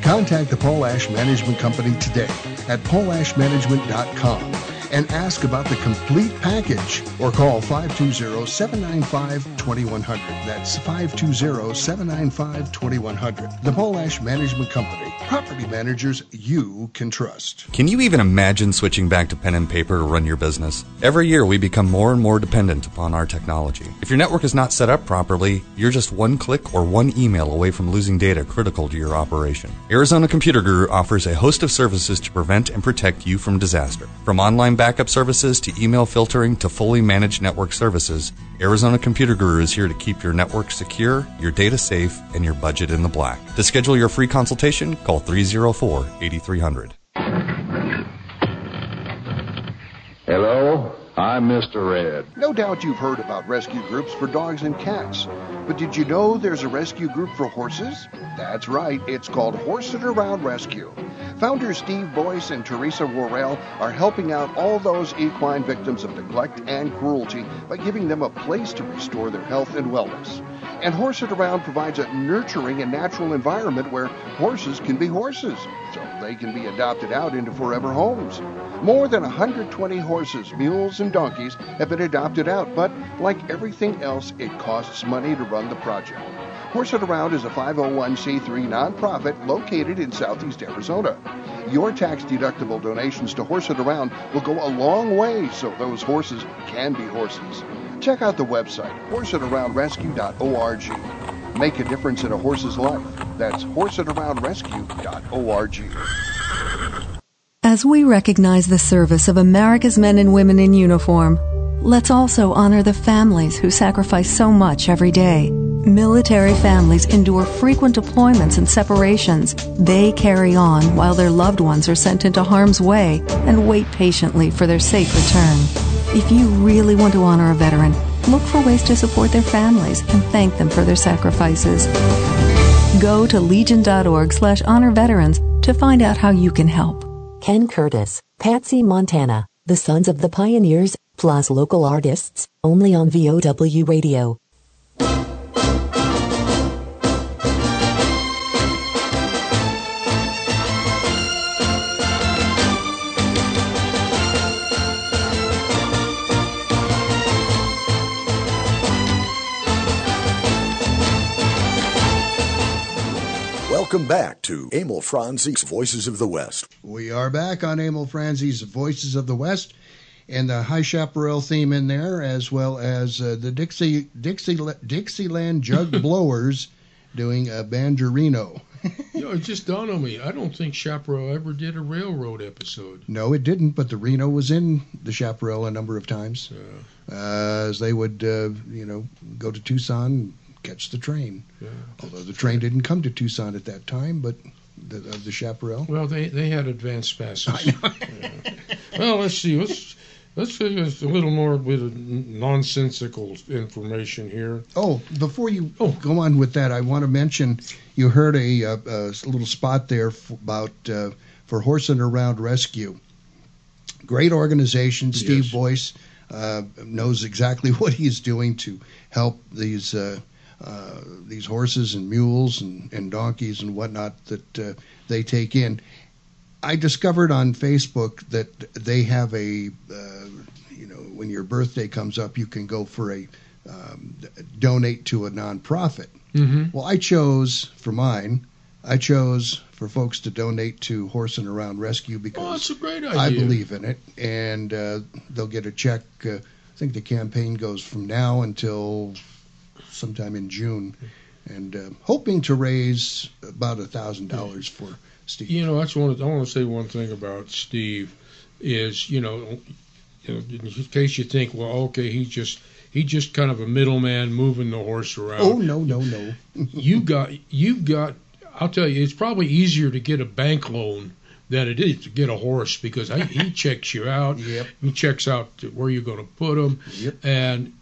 Contact the Polash Management Company today at polashmanagement.com and ask about the complete package or call 520-795-2100. That's 520-795-2100. The Polash Management Company. Property managers you can trust. Can you even imagine switching back to pen and paper to run your business? Every year we become more and more dependent upon our technology. If your network is not set up properly, you're just one click or one email away from losing data critical to your operation. Arizona Computer Guru offers a host of services to prevent and protect you from disaster. From online backup services to email filtering to fully managed network services, Arizona Computer Guru is here to keep your network secure, your data safe, and your budget in the black. To schedule your free consultation, call 304 8300. Hello, I'm Mr. Red. No doubt you've heard about rescue groups for dogs and cats. But did you know there's a rescue group for horses? That's right, it's called Horse It Around Rescue. Founders Steve Boyce and Teresa Worrell are helping out all those equine victims of neglect and cruelty by giving them a place to restore their health and wellness. And Horse It Around provides a nurturing and natural environment where horses can be horses, so they can be adopted out into forever homes. More than 120 horses, mules, and donkeys have been adopted out, but like everything else, it costs money to run the project. Horse It Around is a 501c3 nonprofit located in southeast Arizona. Your tax deductible donations to Horse It Around will go a long way so those horses can be horses. Check out the website, horseitaroundrescue.org. Make a difference in a horse's life. That's horseitaroundrescue.org. As we recognize the service of America's men and women in uniform, let's also honor the families who sacrifice so much every day. Military families endure frequent deployments and separations. They carry on while their loved ones are sent into harm's way and wait patiently for their safe return. If you really want to honor a veteran, look for ways to support their families and thank them for their sacrifices. Go to legion.org slash honor veterans to find out how you can help. Ken Curtis, Patsy Montana, the Sons of the Pioneers, plus local artists, only on VOW Radio. Welcome back to Emil Franzi's Voices of the West. We are back on Emil Franzi's Voices of the West, and the High Chaparral theme in there, as well as uh, the Dixie Dixie Dixieland Jug Blowers doing a Bangerino. you know, it just dawned on me. I don't think Chaparral ever did a railroad episode. No, it didn't, but the Reno was in the Chaparral a number of times. Yeah. Uh, as they would, uh, you know, go to Tucson, catch the train. Yeah, Although the train didn't come to Tucson at that time, but the, of the Chaparral. Well, they they had advanced passes. Yeah. Well, let's see. Let's let's see a little more bit of nonsensical information here. Oh, before you oh. go on with that, I want to mention you heard a, a, a little spot there f- about uh, for Horse and Around Rescue. Great organization. Steve Yes. Boyce uh, knows exactly what he's doing to help these uh, uh, these horses and mules and, and donkeys and whatnot that uh, they take in. I discovered on Facebook that they have a, uh, you know, when your birthday comes up, you can go for a um, donate to a nonprofit. Mm-hmm. Well, I chose for mine. I chose for folks to donate to Horse and Around Rescue because Oh, a great I believe in it, and uh, they'll get a check. Uh, I think the campaign goes from now until sometime in June, and uh, hoping to raise about a thousand dollars for Steve. You know, that's one. I want to say one thing about Steve is you know, you know, in case you think, well, okay, he's just he just kind of a middleman moving the horse around. Oh no no no! you got you've got. I'll tell you, it's probably easier to get a bank loan than it is to get a horse because he, he checks you out. Yep. He checks out where you're going to put him, Yep. and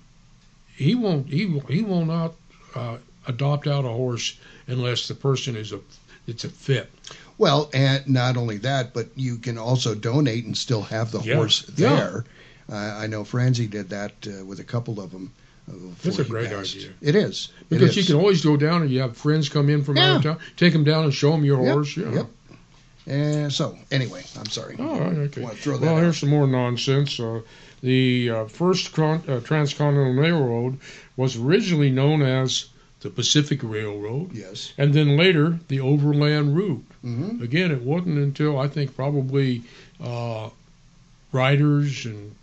he won't he he will not uh, adopt out a horse unless the person is a it's a fit. Well, and not only that, but you can also donate and still have the Yeah. horse Yeah. there. Uh, I know Franzi did that uh, with a couple of them. Uh, That's a great passed. idea. It is It Because you can always go down and you have friends come in from Yeah. out of town, take them down and show them your Yep, horse. Yeah. Yep. And so, anyway, I'm sorry. All right, okay. Want throw that well, out. here's some more nonsense. Uh, the uh, first con- uh, transcontinental railroad was originally known as the Pacific Railroad. Yes. And then later, the Overland Route. Mhm. Again, it wasn't until I think probably uh, writers and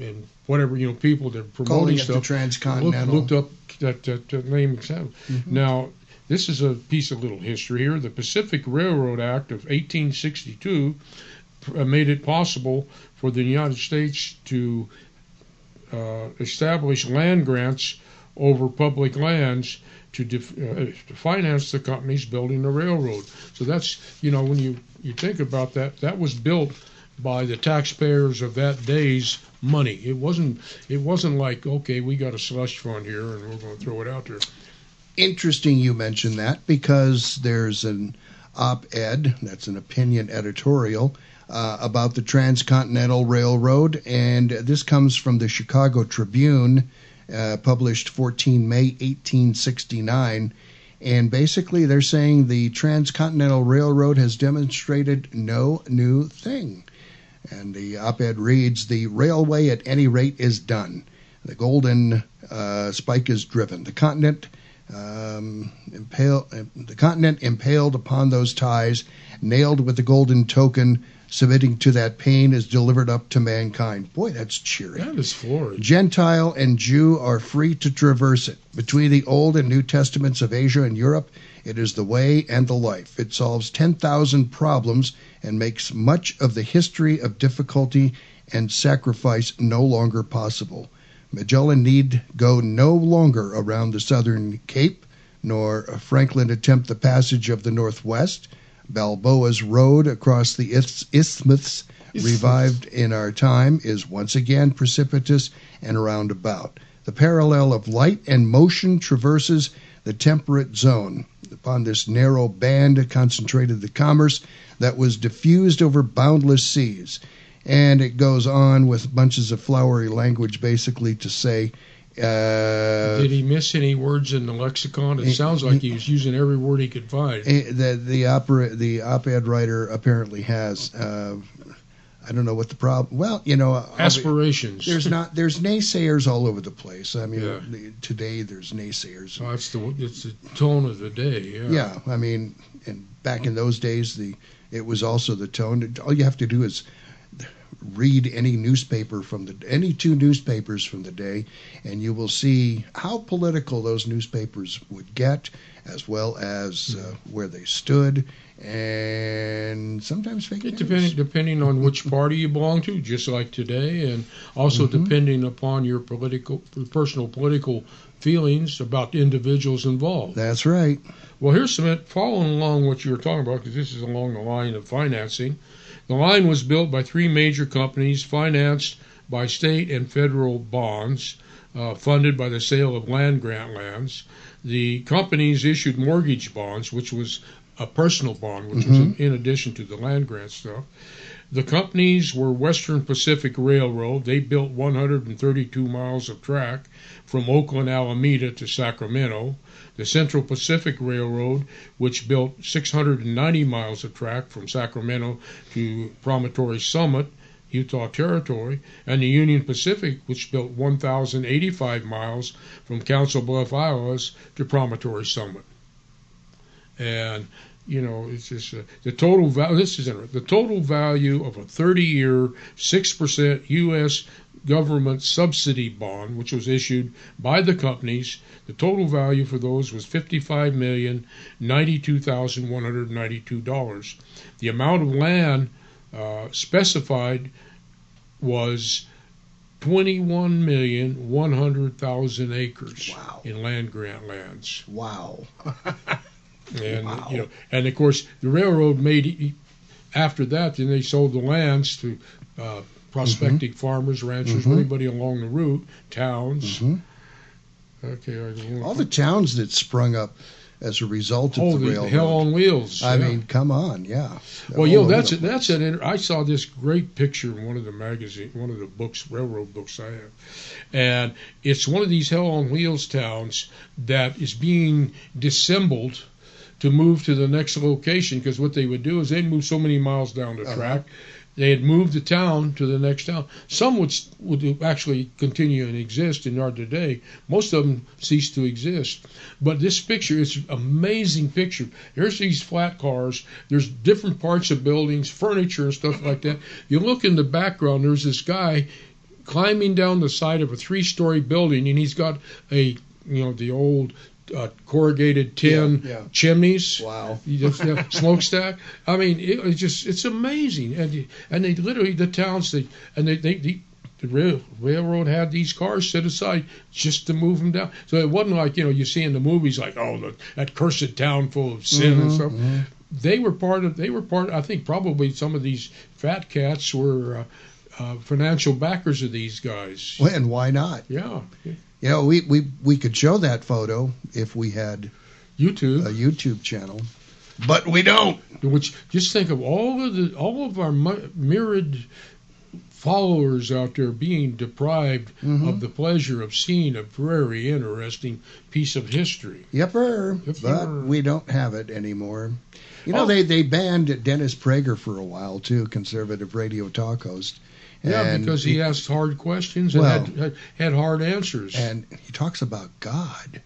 and whatever you know people that promoting Calling it the stuff transcontinental. looked, looked up that, that, that name. Mhm. Now, this is a piece of little history here. The Pacific Railroad Act of 1862 uh, made it possible for the United States to uh, establish land grants over public lands to, def- uh, to finance the companies building the railroad. So that's you know when you you think about that, that was built by the taxpayers of that day's money. It wasn't it wasn't like okay we got a slush fund here and we're going to throw it out there. Interesting you mention that because there's an op-ed, that's an opinion editorial, uh, about the Transcontinental Railroad, and this comes from the Chicago Tribune, uh, published 14 May 1869. And basically, they're saying the Transcontinental Railroad has demonstrated no new thing. And the op ed reads The railway, at any rate, is done. The golden uh, spike is driven. The continent. Um, impale, uh, the continent impaled upon those ties, nailed with the golden token, submitting to that pain, is delivered up to mankind. Boy, that's cheery. That is florid. Gentile and Jew are free to traverse it. Between the Old and New Testaments of Asia and Europe, it is the way and the life. It solves 10,000 problems and makes much of the history of difficulty and sacrifice no longer possible. Magellan need go no longer around the southern Cape, nor Franklin attempt the passage of the Northwest. Balboa's road across the isthmus, revived in our time, is once again precipitous and roundabout. The parallel of light and motion traverses the temperate zone. Upon this narrow band concentrated the commerce that was diffused over boundless seas. And it goes on with bunches of flowery language basically to say, uh, Did he miss any words in the lexicon? It sounds like he was using every word he could find. The the opera the op-ed writer apparently has uh, I don't know what the problem. Well, you know, I'll be- Aspirations. There's not there's naysayers all over the place. I mean, Yeah. the- today there's naysayers. Oh, it's the it's the tone of the day. Yeah. Yeah, I mean, and back in those days, the it was also the tone. All you have to do is read any newspaper from the any two newspapers from the day, and you will see how political those newspapers would get, as well as uh, where they stood, and sometimes fake It depending depending on which party you belong to, just like today, and also Mhm. depending upon your political, your personal political feelings about the individuals involved. That's right. Well, here's some following along what you were talking about, because this is along the line of financing. The line was built by three major companies, financed by state and federal bonds, uh, funded by the sale of land grant lands. The companies issued mortgage bonds, which was a personal bond, which was in, in addition to the land grant stuff. The companies were Western Pacific Railroad. They built 132 miles of track from Oakland, Alameda to Sacramento. The Central Pacific Railroad, which built 690 miles of track from Sacramento to Promontory Summit, Utah Territory, and the Union Pacific, which built 1,085 miles from Council Bluff, Iowa to Promontory Summit. And you know, it's just uh, the total value. This is. The total value of a 30-year, six percent U.S. government subsidy bond, which was issued by the companies, the total value for those was fifty-five million ninety-two thousand one hundred ninety-two dollars. The amount of land uh, specified was twenty-one million one hundred thousand acres Wow. in land grant lands. Wow. And Wow. you know, and of course, the railroad made after that. Then they sold the lands to uh, prospecting farmers, ranchers, Mhm. anybody along the route, towns. Mhm. Okay, All the towns that sprung up. as a result of Oh, the the railroad. Hell on Wheels. I yeah. mean, come on, yeah. Well, All you know that's the that's an. inter- I saw this great picture in one of the magazine, one of the books, railroad books I have, and it's one of these hell on wheels towns that is being dissembled to move to the next location because what they would do is they'd move so many miles down the Uh-huh. track. They had moved the town to the next town. Some would would actually continue and exist in our today. Most of them ceased to exist. But this picture is an amazing picture. There's these flat cars. There's different parts of buildings, furniture and stuff like that. You look in the background. There's this guy climbing down the side of a three-story building, and he's got a you know the old uh, corrugated tin Yeah, yeah. chimneys. Wow. You just, yeah, smokestack. I mean, it, it's just it's amazing, and and they literally the towns they and they they. they the railroad had these cars set aside just to move them down. So it wasn't like you know you see in the movies like oh the, that cursed town full of sin and Mhm, stuff. mhm. They were part of. They were part. I think probably some of these fat cats were uh, uh, financial backers of these guys. Well, and why not? Yeah, You know, we, we, we could show that photo if we had YouTube a YouTube channel, but we don't. Which just think of all of the all of our myriad followers out there being deprived Mhm. of the pleasure of seeing a very interesting piece of history. Yepper, Yepper. but we don't have it anymore. You know, Oh. they, they banned Dennis Prager for a while, too, conservative radio talk host. Yeah, And because he asked hard questions and Well- had, had had hard answers. And he talks about God.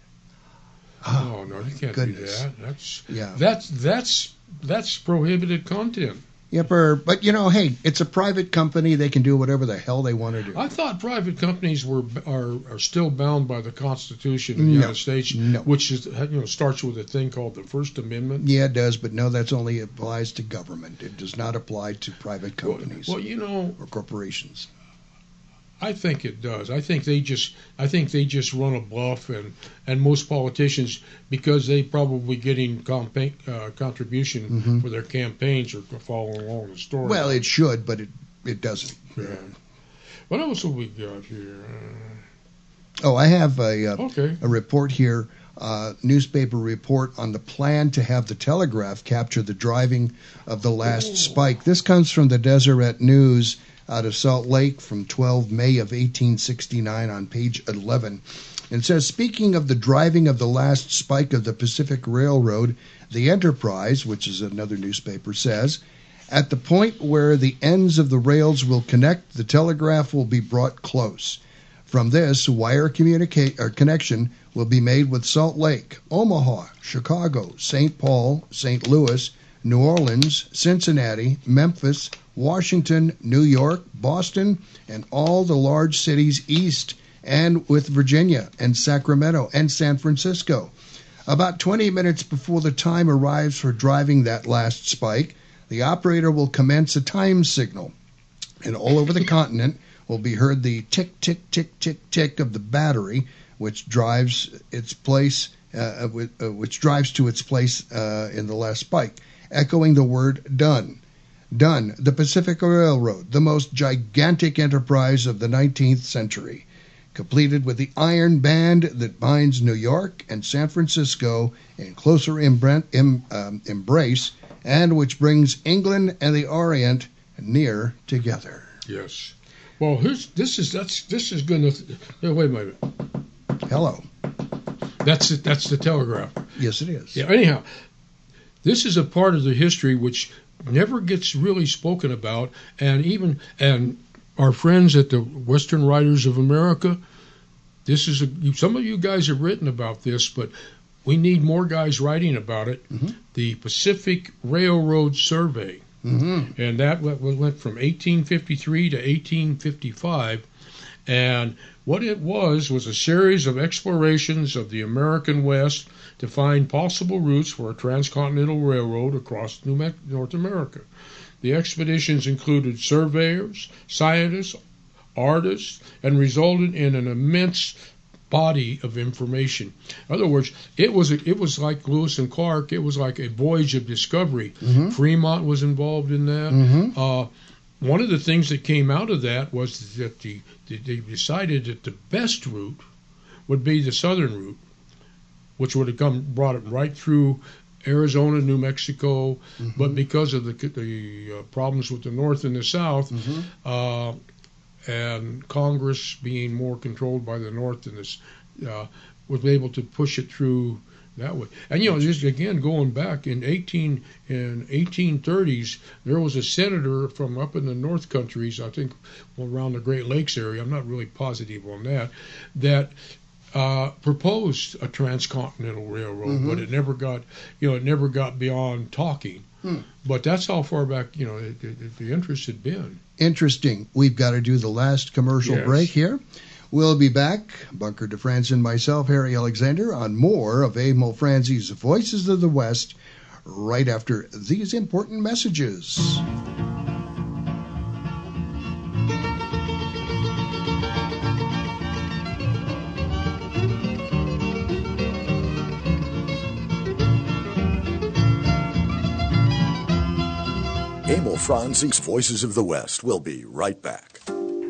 oh ah, no, you can't goodness. do that. That's Yeah. that's that's that's prohibited content. Yepper, but you know, hey, it's a private company. They can do whatever the hell they want to do. I thought private companies were are are still bound by the Constitution of the No, United States, no. which is you know starts with a thing called the First Amendment. Yeah, it does, but no, that's only applies to government. It does not apply to private companies Well, you know, or corporations. I think it does. I think they just I think they just run a bluff, and and most politicians because they probably getting campaign uh, contribution Mhm. for their campaigns are following along the story. Well, it should, but it it doesn't. Yeah. What else have we got here? Oh, I have a uh, Okay. a report here, uh, newspaper report on the plan to have the Telegraph capture the driving of the last spike. This comes from the Deseret News out of Salt Lake from 12 May of 1869 on page 11. It says, speaking of the driving of the last spike of the Pacific Railroad, the Enterprise, which is another newspaper, says, at the point where the ends of the rails will connect, the telegraph will be brought close. From this, wire communicate or connection will be made with Salt Lake, Omaha, Chicago, St. Paul, St. Louis, New Orleans, Cincinnati, Memphis, Washington, New York, Boston, and all the large cities east, and with Virginia and Sacramento and San Francisco. About 20 minutes before the time arrives for driving that last spike, the operator will commence a time signal, and all over the continent will be heard the tick, tick, tick, tick, tick of the battery, which drives its place, uh, uh, which drives to its place uh, in the last spike, echoing the word "done." Done. The Pacific Railroad, the most gigantic enterprise of the 19th century, completed with the iron band that binds New York and San Francisco in closer um, embrace, and which brings England and the Orient near together. Yes. Well, this is that's this is going to. Wait a minute. Hello. That's it. That's the telegraph. Yes, it is. Yeah. Anyhow, this is a part of the history which never gets really spoken about, and even and our friends at the Western Writers of America. This is a, some of you guys have written about this, but we need more guys writing about it. The Pacific Railroad Survey, Mm-hmm. and that went, went from 1853 to 1855. And what it was was a series of explorations of the American West to find possible routes for a transcontinental railroad across North America. The expeditions included surveyors, scientists, artists, and resulted in an immense body of information. In other words, it was a, it was like Lewis and Clark. It was like a voyage of discovery. Mhm. Fremont was involved in that. Mhm. Uh, one of the things that came out of that was that the, the they decided that the best route would be the southern route. Which would have come brought it right through Arizona, New Mexico, Mm-hmm. but because of the the uh, problems with the North and the South, Mm-hmm. uh, and Congress being more controlled by the North than this, uh, was able to push it through that way. And you know, just again going back in 18 in 1830s, there was a senator from up in the North countries, I think around the Great Lakes area. I'm not really positive on that. That uh, proposed a transcontinental railroad, Mhm. but it never got, you know, it never got beyond talking. Hmm. But that's how far back, you know, it, it, the interest had been. Interesting. We've got to do the last commercial Yes. break here. We'll be back, Bunker DeFrance and myself, Harry Alexander, on more of Emil Franzi's Voices of the West right after these important messages. Emil Franzi's Voices of the West will be right back.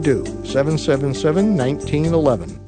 do. 777 1911.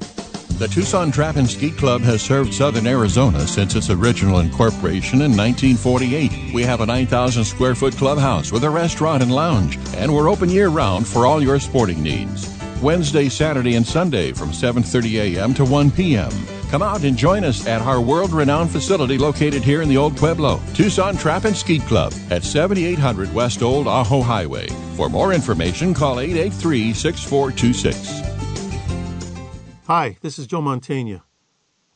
The Tucson Trap and Skeet Club has served southern Arizona since its original incorporation in 1948. We have a 9,000 square foot clubhouse with a restaurant and lounge, and we're open year round for all your sporting needs. Wednesday, Saturday, and Sunday from 7:30 a.m. to 1 p.m. Come out and join us at our world-renowned facility located here in the Old Pueblo, Tucson Trap and Skeet Club at 7800 West Old Ajo Highway. For more information, call 883-6426. Hi, this is Joe Mantegna.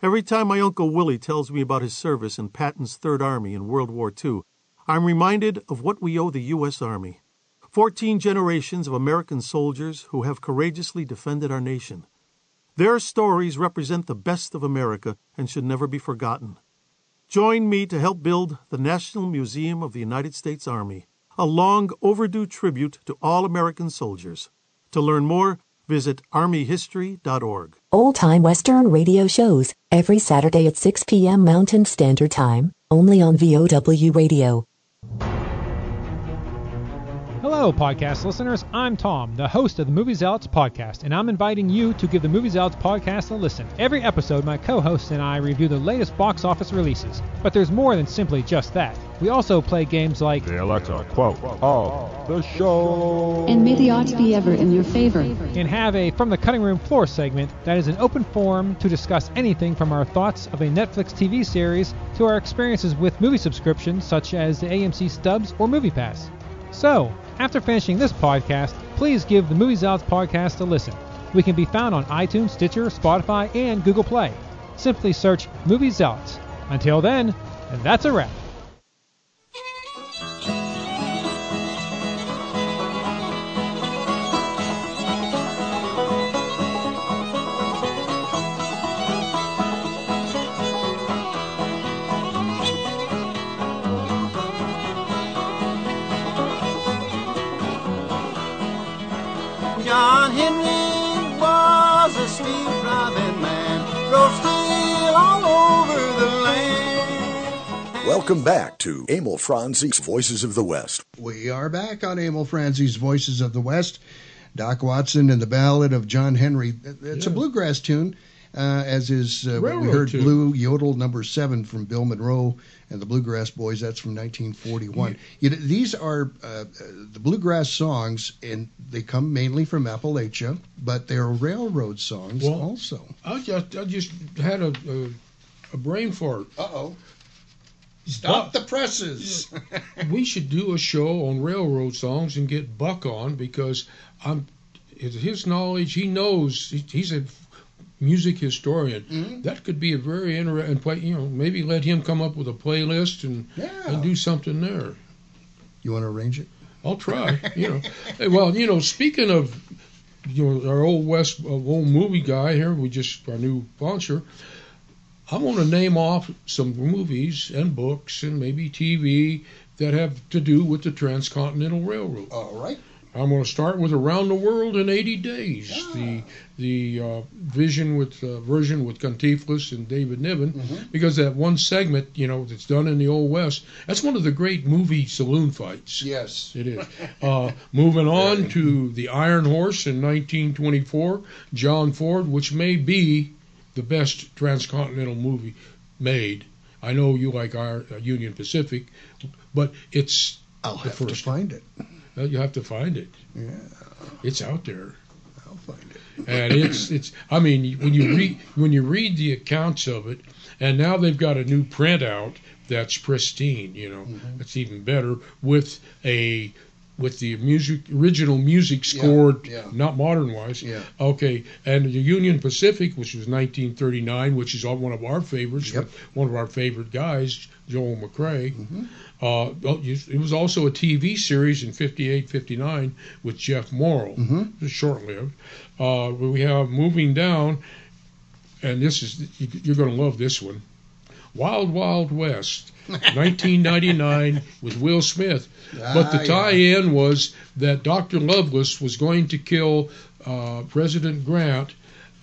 Every time my Uncle Willie tells me about his service in Patton's Third Army in World War II, I'm reminded of what we owe the U.S. Army. Fourteen generations of American soldiers who have courageously defended our nation. Their stories represent the best of America and should never be forgotten. Join me to help build the National Museum of the United States Army, a long overdue tribute to all American soldiers. To learn more, visit armyhistory.org. Old time Western radio shows every Saturday at 6 p.m. Mountain Standard Time, only on VOW Radio. Hello, podcast listeners. I'm Tom, the host of the Movie Zealots podcast, and I'm inviting you to give the Movie Zealots podcast a listen. Every episode, my co hosts and I review the latest box office releases. But there's more than simply just that. We also play games like The Alexa quote of the show. And may the odds be ever in your favor. and have a From the Cutting Room Floor segment that is an open forum to discuss anything from our thoughts of a Netflix TV series to our experiences with movie subscriptions such as the AMC Stubs or MoviePass. So, after finishing this podcast, please give the Movie Zealots podcast a listen. We can be found on iTunes, Stitcher, Spotify, and Google Play. Simply search Movie Zealots. Until then, and that's a wrap. Welcome back to Emil Franzi's Voices of the West. We are back on Emil Franzi's Voices of the West. Doc Watson and the Ballad of John Henry. It's a bluegrass tune, uh, as is uh, what we heard tune. Blue Yodel number seven from Bill Monroe and the Bluegrass Boys. That's from 1941. You know, these are uh, uh, the bluegrass songs, and they come mainly from Appalachia, but they're railroad songs Well, also. I just I just had a a, a brain fart. Uh oh. Stop the presses. we should do a show on railroad songs and get Buck on because I'm his, his knowledge. He knows. He's a music historian. Mm-hmm. That could be a very interesting play. You know, maybe let him come up with a playlist and Yeah. and do something there. You want to arrange it? I'll try. you know, Hey, well, you know, speaking of you know our old West uh, old movie guy here, we just our new sponsor. I want to name off some movies and books and maybe TV that have to do with the Transcontinental Railroad. All right. I'm going to start with Around the World in 80 Days, the the uh, vision with uh, version with Cantinflas and David Niven, because that one segment, you know, that's done in the Old West, that's one of the great movie saloon fights. Yes. It is. Uh, moving on to The Iron Horse in 1924, John Ford, which may be the best transcontinental movie made. I know you like our uh, Union Pacific, but it's I'll have to find it. Well, you have to find it. Yeah. It's out there. I'll find it. and it's it's. I mean, when you read when you read the accounts of it, and now they've got a new printout that's pristine. You know, Mm-hmm. it's even better with a with the music original music Yeah, scored, yeah. not modern wise. Yeah. Okay, and the Union Pacific, which was 1939, which is one of our favorites, Yep. one of our favorite guys, Joel McCrea. Mm-hmm. Uh, it was also a TV series in 58, 59 with Jeff Morrow, Mhm. Short-lived. Uh, we have moving down, and this is you're going to love this one, Wild Wild West, 1999 with Will Smith. but the Ah, yeah. tie-in was that Dr. Loveless was going to kill uh, President Grant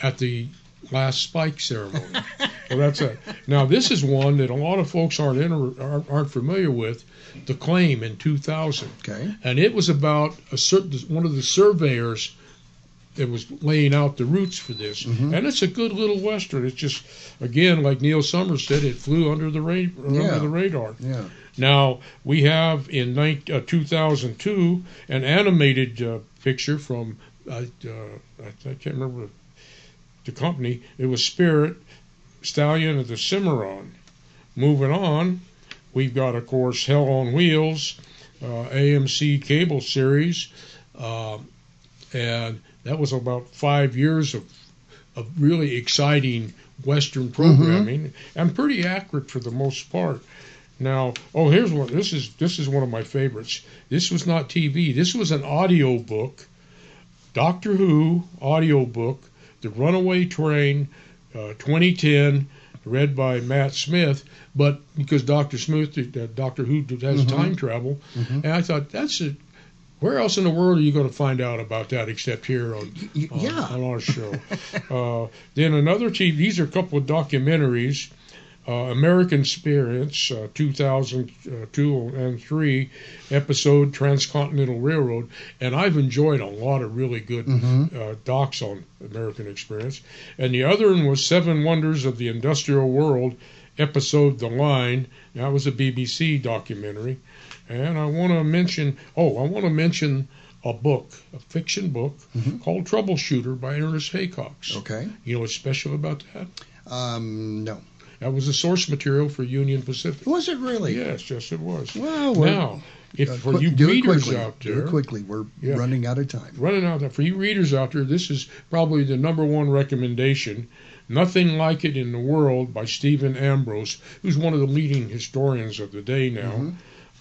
at the last spike ceremony. well, that's it. Now this is one that a lot of folks aren't inter- aren't, aren't familiar with. The claim in 2000, Okay. and it was about a certain one of the surveyors that was laying out the roots for this. Mm-hmm. And it's a good little western. It's just again like Neil Summers said, it flew under the ra- Yeah. under the radar. Yeah. Now we have in uh, 2002 an animated uh, picture from uh, uh, I, I can't remember the company. It was Spirit Stallion of the Cimarron. Moving on, we've got of course Hell on Wheels, uh, AMC cable series, uh, and that was about five years of of really exciting Western programming and pretty accurate for the most part. Now, oh, here's one. This is this is one of my favorites. This was not TV. This was an audio book, Doctor Who audio book, The Runaway Train, uh, 2010, read by Matt Smith. But because Doctor Smith, uh, Doctor Who has Mhm. time travel, Mhm. and I thought that's a. Where else in the world are you going to find out about that except here on, yeah. on our show? uh, then another TV. These are a couple of documentaries. Uh, American Experience, uh, 2002 and 3 episode Transcontinental Railroad, and I've enjoyed a lot of really good Mhm. uh, docs on American Experience. And the other one was Seven Wonders of the Industrial World, episode The Line. That was a BBC documentary. And I want to mention, oh, I want to mention a book, a fiction book called Troubleshooter by Ernest Haycox. Okay. You know what's special about that? Um, no. That was the source material for Union Pacific. Was it really? Yes, yes, it was. Well, now, if Uh, for quick- you readers quickly. out there, quickly. We're Yeah. running out of time. running out of time. for you readers out there, this is probably the number one recommendation. Nothing like it in the world by Stephen Ambrose, who's one of the leading historians of the day now. Mhm.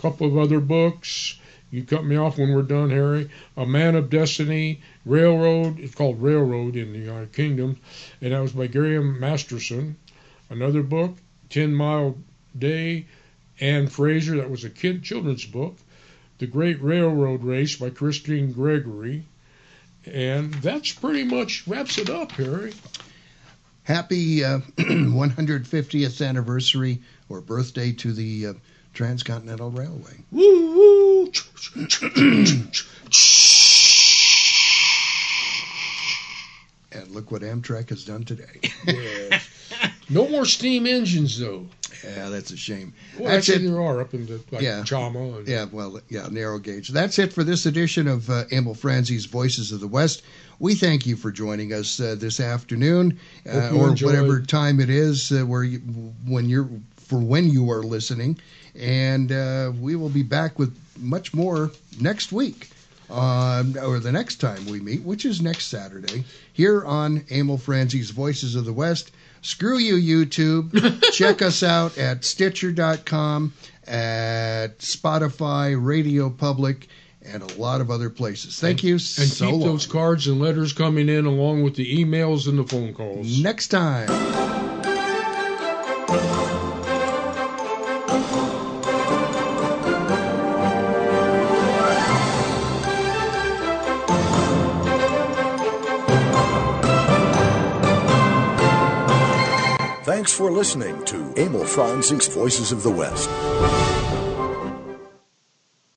Couple of other books. You cut me off when we're done, Harry. A Man of Destiny, Railroad. It's called Railroad in the United Kingdom, and that was by Graham Masterson. Another book, Ten Mile Day, Anne Fraser. That was a kid children's book. The Great Railroad Race by Christine Gregory. And that's pretty much wraps it up, Harry. Happy uh, 150th anniversary or birthday to the uh, Transcontinental Railway. Woo! And look what Amtrak has done today. Yes. No more steam engines, though. Yeah, that's a shame. Well, That's actually, it. there are up in the like Yeah. Chama. And, Yeah, well, yeah, narrow gauge. That's it for this edition of uh, Emil Franzi's Voices of the West. We thank you for joining us uh, this afternoon, uh, or enjoyed. whatever time it is uh, where you, when you're for when you are listening, and uh, we will be back with much more next week. Um, or the next time we meet, which is next Saturday, here on Emil Franzi's Voices of the West. Screw you, YouTube. Check us out at Stitcher.com, at Spotify, Radio Public, and a lot of other places. Thank you and so keep long. those cards and letters coming in along with the emails and the phone calls. Next time. Thanks for listening to Emil Franzi's Voices of the West.